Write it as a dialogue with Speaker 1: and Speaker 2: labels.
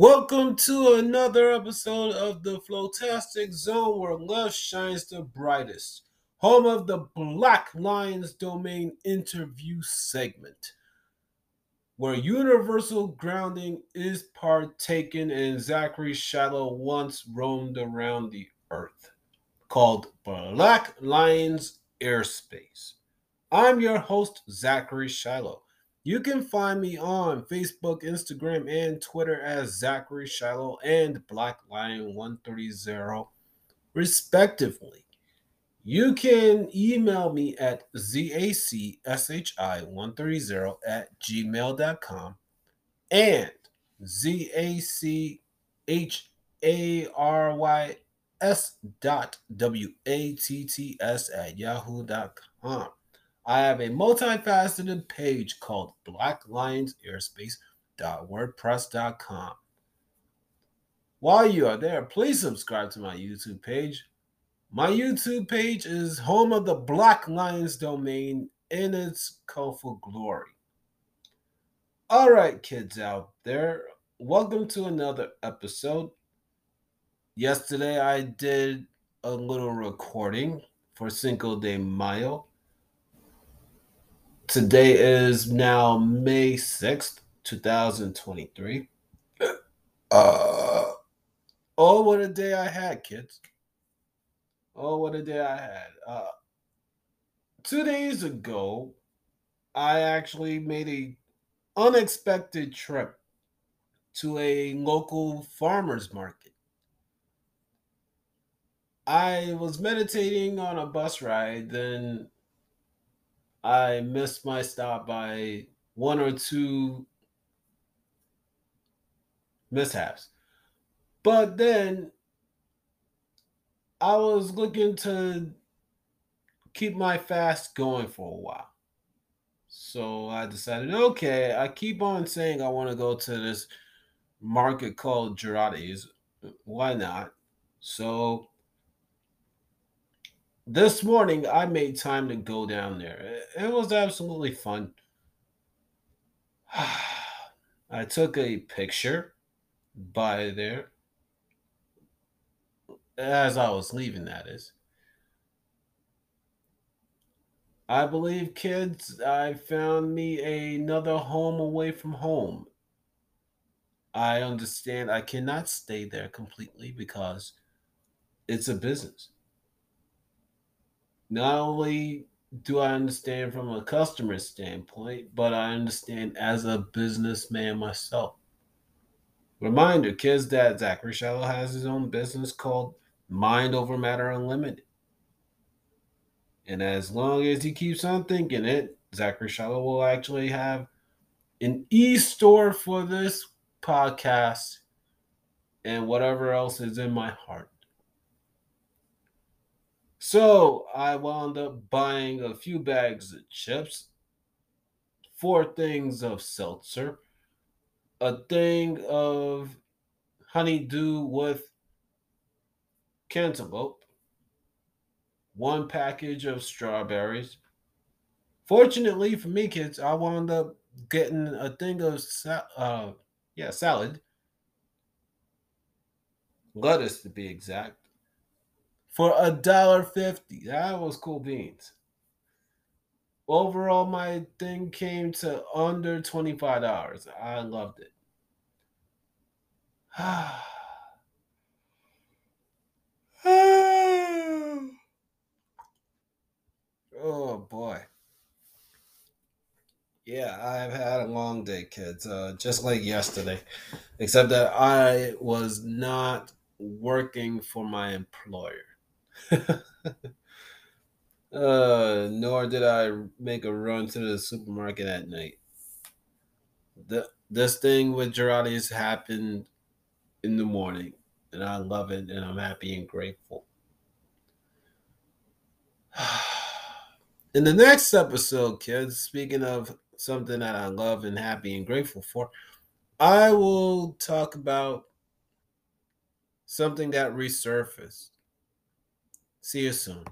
Speaker 1: Welcome to another episode of the Flotastic Zone where love shines the brightest. Home of the Black Lions Domain interview segment, where universal grounding is partaken and Zachary Shallow once roamed around the earth, called Black Lions Airspace. I'm your host, Zachary Shiloh. You can find me on Facebook, Instagram, and Twitter as Zachary Shiloh and Black Lion 130, respectively. You can email me at zacshi130 at gmail.com and zacharys dot w-a-t-t-s at yahoo.com. I have a multifaceted page called Black Lions. While you are there, please subscribe to my YouTube page. My YouTube page is home of the Black Lions domain in its colorful glory. All right, kids out there, welcome to another episode. Yesterday, I did a little recording for Cinco de Mayo Today is now May 6th, 2023. Uh, oh, what a day I had, kids. Oh, what a day I had. Uh, two days ago, I actually made a unexpected trip to a local farmer's market. I was meditating on a bus ride, then I missed my stop by one or two mishaps. But then I was looking to keep my fast going for a while. So I decided, okay, I keep on saying I want to go to this market called Gerardi's. Why not? So this morning I made time to go down there. It was absolutely fun. I took a picture by there as I was leaving, that is. I believe, kids, I found me another home away from home. I understand I cannot stay there completely because it's a business not only do I understand from a customer standpoint, but I understand as a businessman myself. Reminder, kids, that Zachary Shallow has his own business called Mind Over Matter Unlimited. And as long as he keeps on thinking it, Zachary Shallow will actually have an e store for this podcast and whatever else is in my heart. So I wound up buying a few bags of chips, four things of seltzer, a thing of honeydew with cantaloupe, one package of strawberries. Fortunately for me, kids, I wound up getting a thing of uh, yeah salad, lettuce to be exact for a dollar fifty. That was cool beans. Overall, my thing came to under twenty five dollars. I loved it. oh boy. Yeah, I've had a long day, kids. Uh, just like yesterday, except that I was not working for my employer. uh, nor did I make a run to the supermarket at night. The this thing with Gerardi's happened in the morning, and I love it, and I'm happy and grateful. In the next episode, kids, speaking of something that I love and happy and grateful for, I will talk about something that resurfaced See you soon.